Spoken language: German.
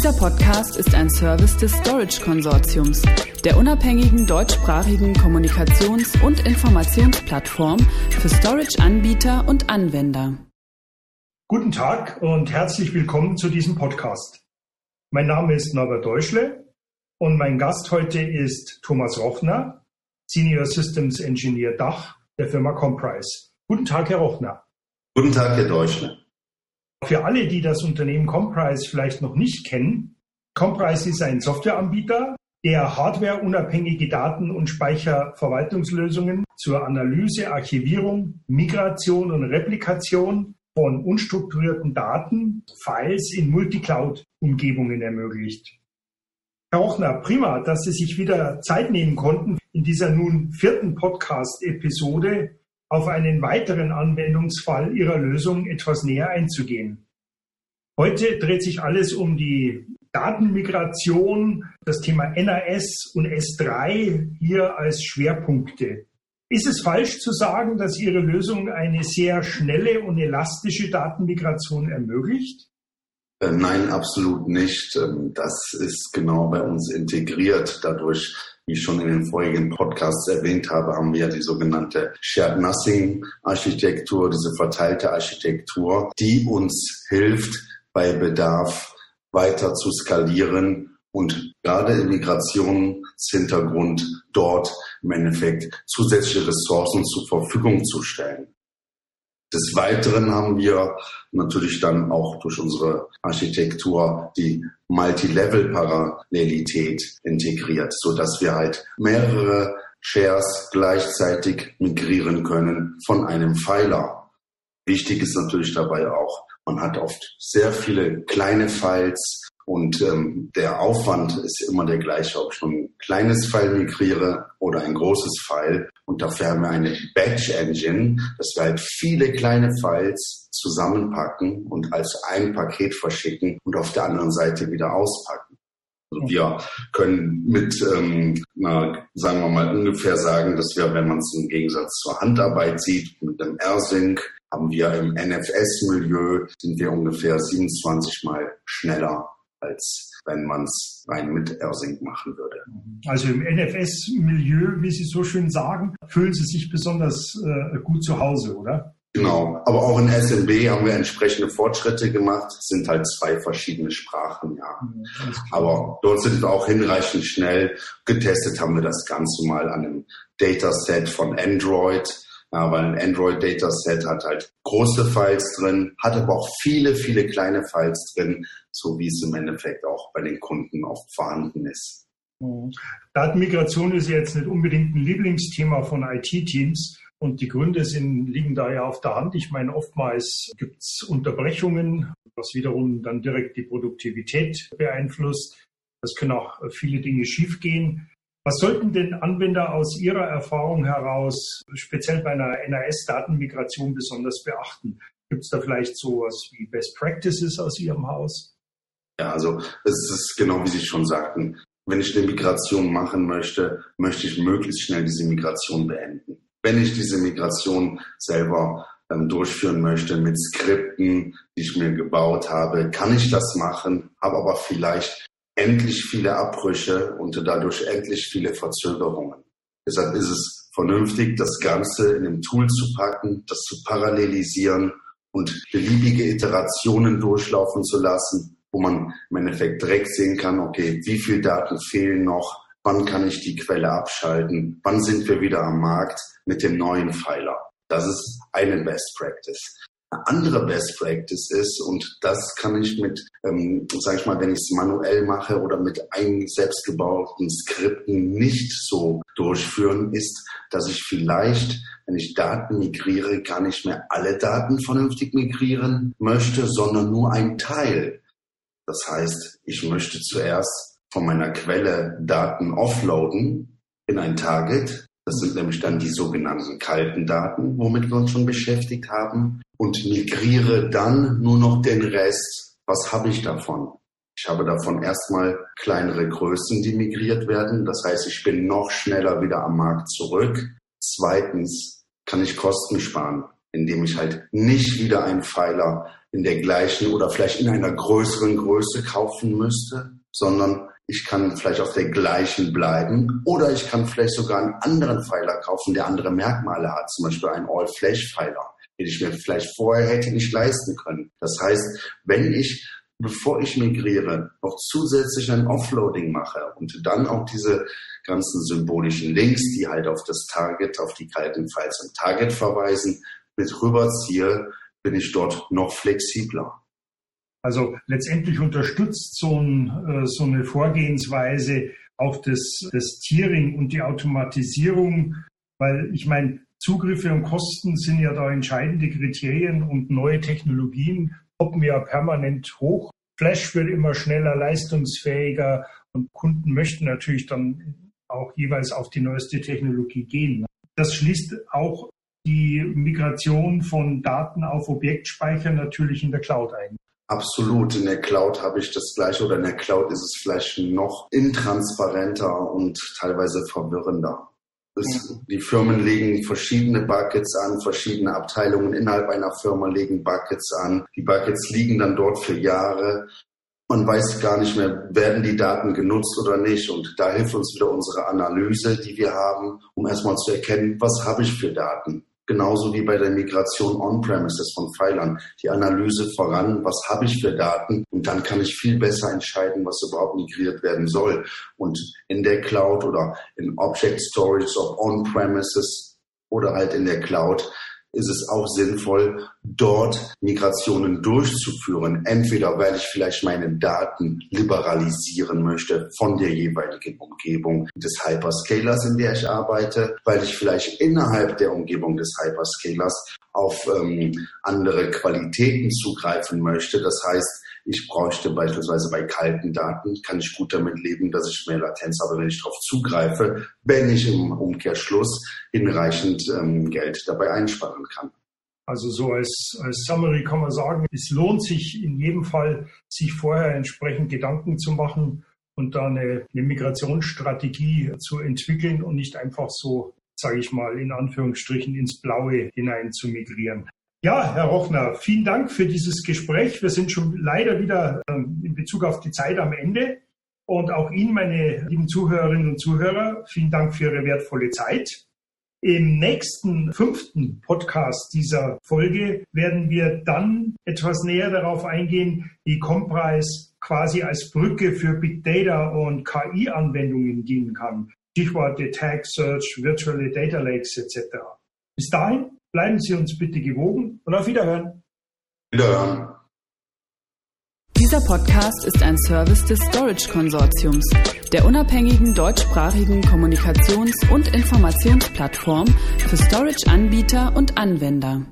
Dieser Podcast ist ein Service des Storage Konsortiums, der unabhängigen deutschsprachigen Kommunikations- und Informationsplattform für Storage-Anbieter und Anwender. Guten Tag und herzlich willkommen zu diesem Podcast. Mein Name ist Norbert Deutschle und mein Gast heute ist Thomas Rochner, Senior Systems Engineer Dach der Firma Comprise. Guten Tag, Herr Rochner. Guten Tag, Herr Deutschle. Für alle, die das Unternehmen Comprise vielleicht noch nicht kennen, Comprise ist ein Softwareanbieter, der hardwareunabhängige Daten- und Speicherverwaltungslösungen zur Analyse, Archivierung, Migration und Replikation von unstrukturierten Daten, Files in Multicloud-Umgebungen ermöglicht. Herr Hochner, prima, dass Sie sich wieder Zeit nehmen konnten, in dieser nun vierten Podcast-Episode auf einen weiteren Anwendungsfall Ihrer Lösung etwas näher einzugehen. Heute dreht sich alles um die Datenmigration, das Thema NAS und S3 hier als Schwerpunkte. Ist es falsch zu sagen, dass Ihre Lösung eine sehr schnelle und elastische Datenmigration ermöglicht? Äh, nein, absolut nicht. Ähm, das ist genau bei uns integriert. Dadurch, wie ich schon in den vorigen Podcasts erwähnt habe, haben wir die sogenannte Shared Nothing Architektur, diese verteilte Architektur, die uns hilft, bei Bedarf weiter zu skalieren und gerade im Migrationshintergrund dort im Endeffekt zusätzliche Ressourcen zur Verfügung zu stellen. Des Weiteren haben wir natürlich dann auch durch unsere Architektur die Multi-Level-Parallelität integriert, so dass wir halt mehrere Shares gleichzeitig migrieren können von einem Pfeiler. Wichtig ist natürlich dabei auch, man hat oft sehr viele kleine Files, und ähm, der Aufwand ist immer der gleiche, ob ich ein kleines File migriere oder ein großes File. Und dafür haben wir eine Batch Engine, dass wir halt viele kleine Files zusammenpacken und als ein Paket verschicken und auf der anderen Seite wieder auspacken. Also wir können mit, ähm, na, sagen wir mal, ungefähr sagen, dass wir, wenn man es im Gegensatz zur Handarbeit sieht, mit dem AirSync haben wir im NFS-Milieu, sind wir ungefähr 27 mal schneller als wenn man es rein mit AirSync machen würde. Also im NFS-Milieu, wie Sie so schön sagen, fühlen Sie sich besonders äh, gut zu Hause, oder? Genau, aber auch in SMB haben wir entsprechende Fortschritte gemacht. Es sind halt zwei verschiedene Sprachen, ja. aber dort sind wir auch hinreichend schnell. Getestet haben wir das Ganze mal an einem Dataset von Android ja, weil ein Android-Dataset hat halt große Files drin, hat aber auch viele, viele kleine Files drin, so wie es im Endeffekt auch bei den Kunden oft vorhanden ist. Mhm. Datenmigration ist jetzt nicht unbedingt ein Lieblingsthema von IT-Teams. Und die Gründe sind, liegen da ja auf der Hand. Ich meine, oftmals gibt es Unterbrechungen, was wiederum dann direkt die Produktivität beeinflusst. Es können auch viele Dinge schiefgehen. Was sollten denn Anwender aus Ihrer Erfahrung heraus speziell bei einer NAS-Datenmigration besonders beachten? Gibt es da vielleicht sowas wie Best Practices aus Ihrem Haus? Ja, also es ist genau wie Sie schon sagten. Wenn ich eine Migration machen möchte, möchte ich möglichst schnell diese Migration beenden. Wenn ich diese Migration selber ähm, durchführen möchte mit Skripten, die ich mir gebaut habe, kann ich das machen, habe aber vielleicht endlich viele Abbrüche und dadurch endlich viele Verzögerungen. Deshalb ist es vernünftig, das Ganze in einem Tool zu packen, das zu parallelisieren und beliebige Iterationen durchlaufen zu lassen, wo man im Endeffekt direkt sehen kann, okay, wie viele Daten fehlen noch, wann kann ich die Quelle abschalten, wann sind wir wieder am Markt mit dem neuen Pfeiler. Das ist eine Best Practice. Eine andere Best Practice ist, und das kann ich mit, ähm, sag ich mal, wenn ich es manuell mache oder mit einem selbstgebauten Skripten nicht so durchführen, ist, dass ich vielleicht, wenn ich Daten migriere, gar nicht mehr alle Daten vernünftig migrieren möchte, sondern nur ein Teil. Das heißt, ich möchte zuerst von meiner Quelle Daten offloaden in ein Target. Das sind nämlich dann die sogenannten kalten Daten, womit wir uns schon beschäftigt haben und migriere dann nur noch den Rest. Was habe ich davon? Ich habe davon erstmal kleinere Größen, die migriert werden. Das heißt, ich bin noch schneller wieder am Markt zurück. Zweitens kann ich Kosten sparen, indem ich halt nicht wieder einen Pfeiler in der gleichen oder vielleicht in einer größeren Größe kaufen müsste, sondern ich kann vielleicht auf der gleichen bleiben oder ich kann vielleicht sogar einen anderen Pfeiler kaufen, der andere Merkmale hat, zum Beispiel einen All-Flash-Pfeiler, den ich mir vielleicht vorher hätte nicht leisten können. Das heißt, wenn ich bevor ich migriere, noch zusätzlich ein Offloading mache und dann auch diese ganzen symbolischen Links, die halt auf das Target, auf die kalten Files im Target verweisen, mit rüberziehe, bin ich dort noch flexibler. Also letztendlich unterstützt so, ein, äh, so eine Vorgehensweise auch das, das Tiering und die Automatisierung, weil ich meine, Zugriffe und Kosten sind ja da entscheidende Kriterien und neue Technologien poppen ja permanent hoch. Flash wird immer schneller, leistungsfähiger und Kunden möchten natürlich dann auch jeweils auf die neueste Technologie gehen. Das schließt auch die Migration von Daten auf Objektspeicher natürlich in der Cloud ein. Absolut. In der Cloud habe ich das gleiche oder in der Cloud ist es vielleicht noch intransparenter und teilweise verwirrender. Es, die Firmen legen verschiedene Buckets an, verschiedene Abteilungen innerhalb einer Firma legen Buckets an. Die Buckets liegen dann dort für Jahre. Man weiß gar nicht mehr, werden die Daten genutzt oder nicht. Und da hilft uns wieder unsere Analyse, die wir haben, um erstmal zu erkennen, was habe ich für Daten genauso wie bei der Migration on-premises von Pfeilern. Die Analyse voran, was habe ich für Daten und dann kann ich viel besser entscheiden, was überhaupt migriert werden soll. Und in der Cloud oder in Object Storage, ob on-premises oder halt in der Cloud, ist es auch sinnvoll, dort Migrationen durchzuführen. Entweder weil ich vielleicht meine Daten liberalisieren möchte von der jeweiligen Umgebung des Hyperscalers, in der ich arbeite, weil ich vielleicht innerhalb der Umgebung des Hyperscalers auf ähm, andere Qualitäten zugreifen möchte. Das heißt, ich bräuchte beispielsweise bei kalten Daten, kann ich gut damit leben, dass ich mehr Latenz habe, wenn ich darauf zugreife, wenn ich im Umkehrschluss hinreichend ähm, Geld dabei einsparen kann. Also so als, als Summary kann man sagen, es lohnt sich in jedem Fall, sich vorher entsprechend Gedanken zu machen und da eine, eine Migrationsstrategie zu entwickeln und nicht einfach so, sage ich mal, in Anführungsstrichen ins Blaue hinein zu migrieren. Ja, Herr Rochner, vielen Dank für dieses Gespräch. Wir sind schon leider wieder ähm, in Bezug auf die Zeit am Ende. Und auch Ihnen, meine lieben Zuhörerinnen und Zuhörer, vielen Dank für Ihre wertvolle Zeit. Im nächsten fünften Podcast dieser Folge werden wir dann etwas näher darauf eingehen, wie Comprise quasi als Brücke für Big Data und KI-Anwendungen dienen kann. Stichworte Tag Search, Virtual Data Lakes etc. Bis dahin Bleiben Sie uns bitte gewogen und auf Wiederhören. Wiederhören. Dieser Podcast ist ein Service des Storage Konsortiums, der unabhängigen deutschsprachigen Kommunikations- und Informationsplattform für Storage-Anbieter und Anwender.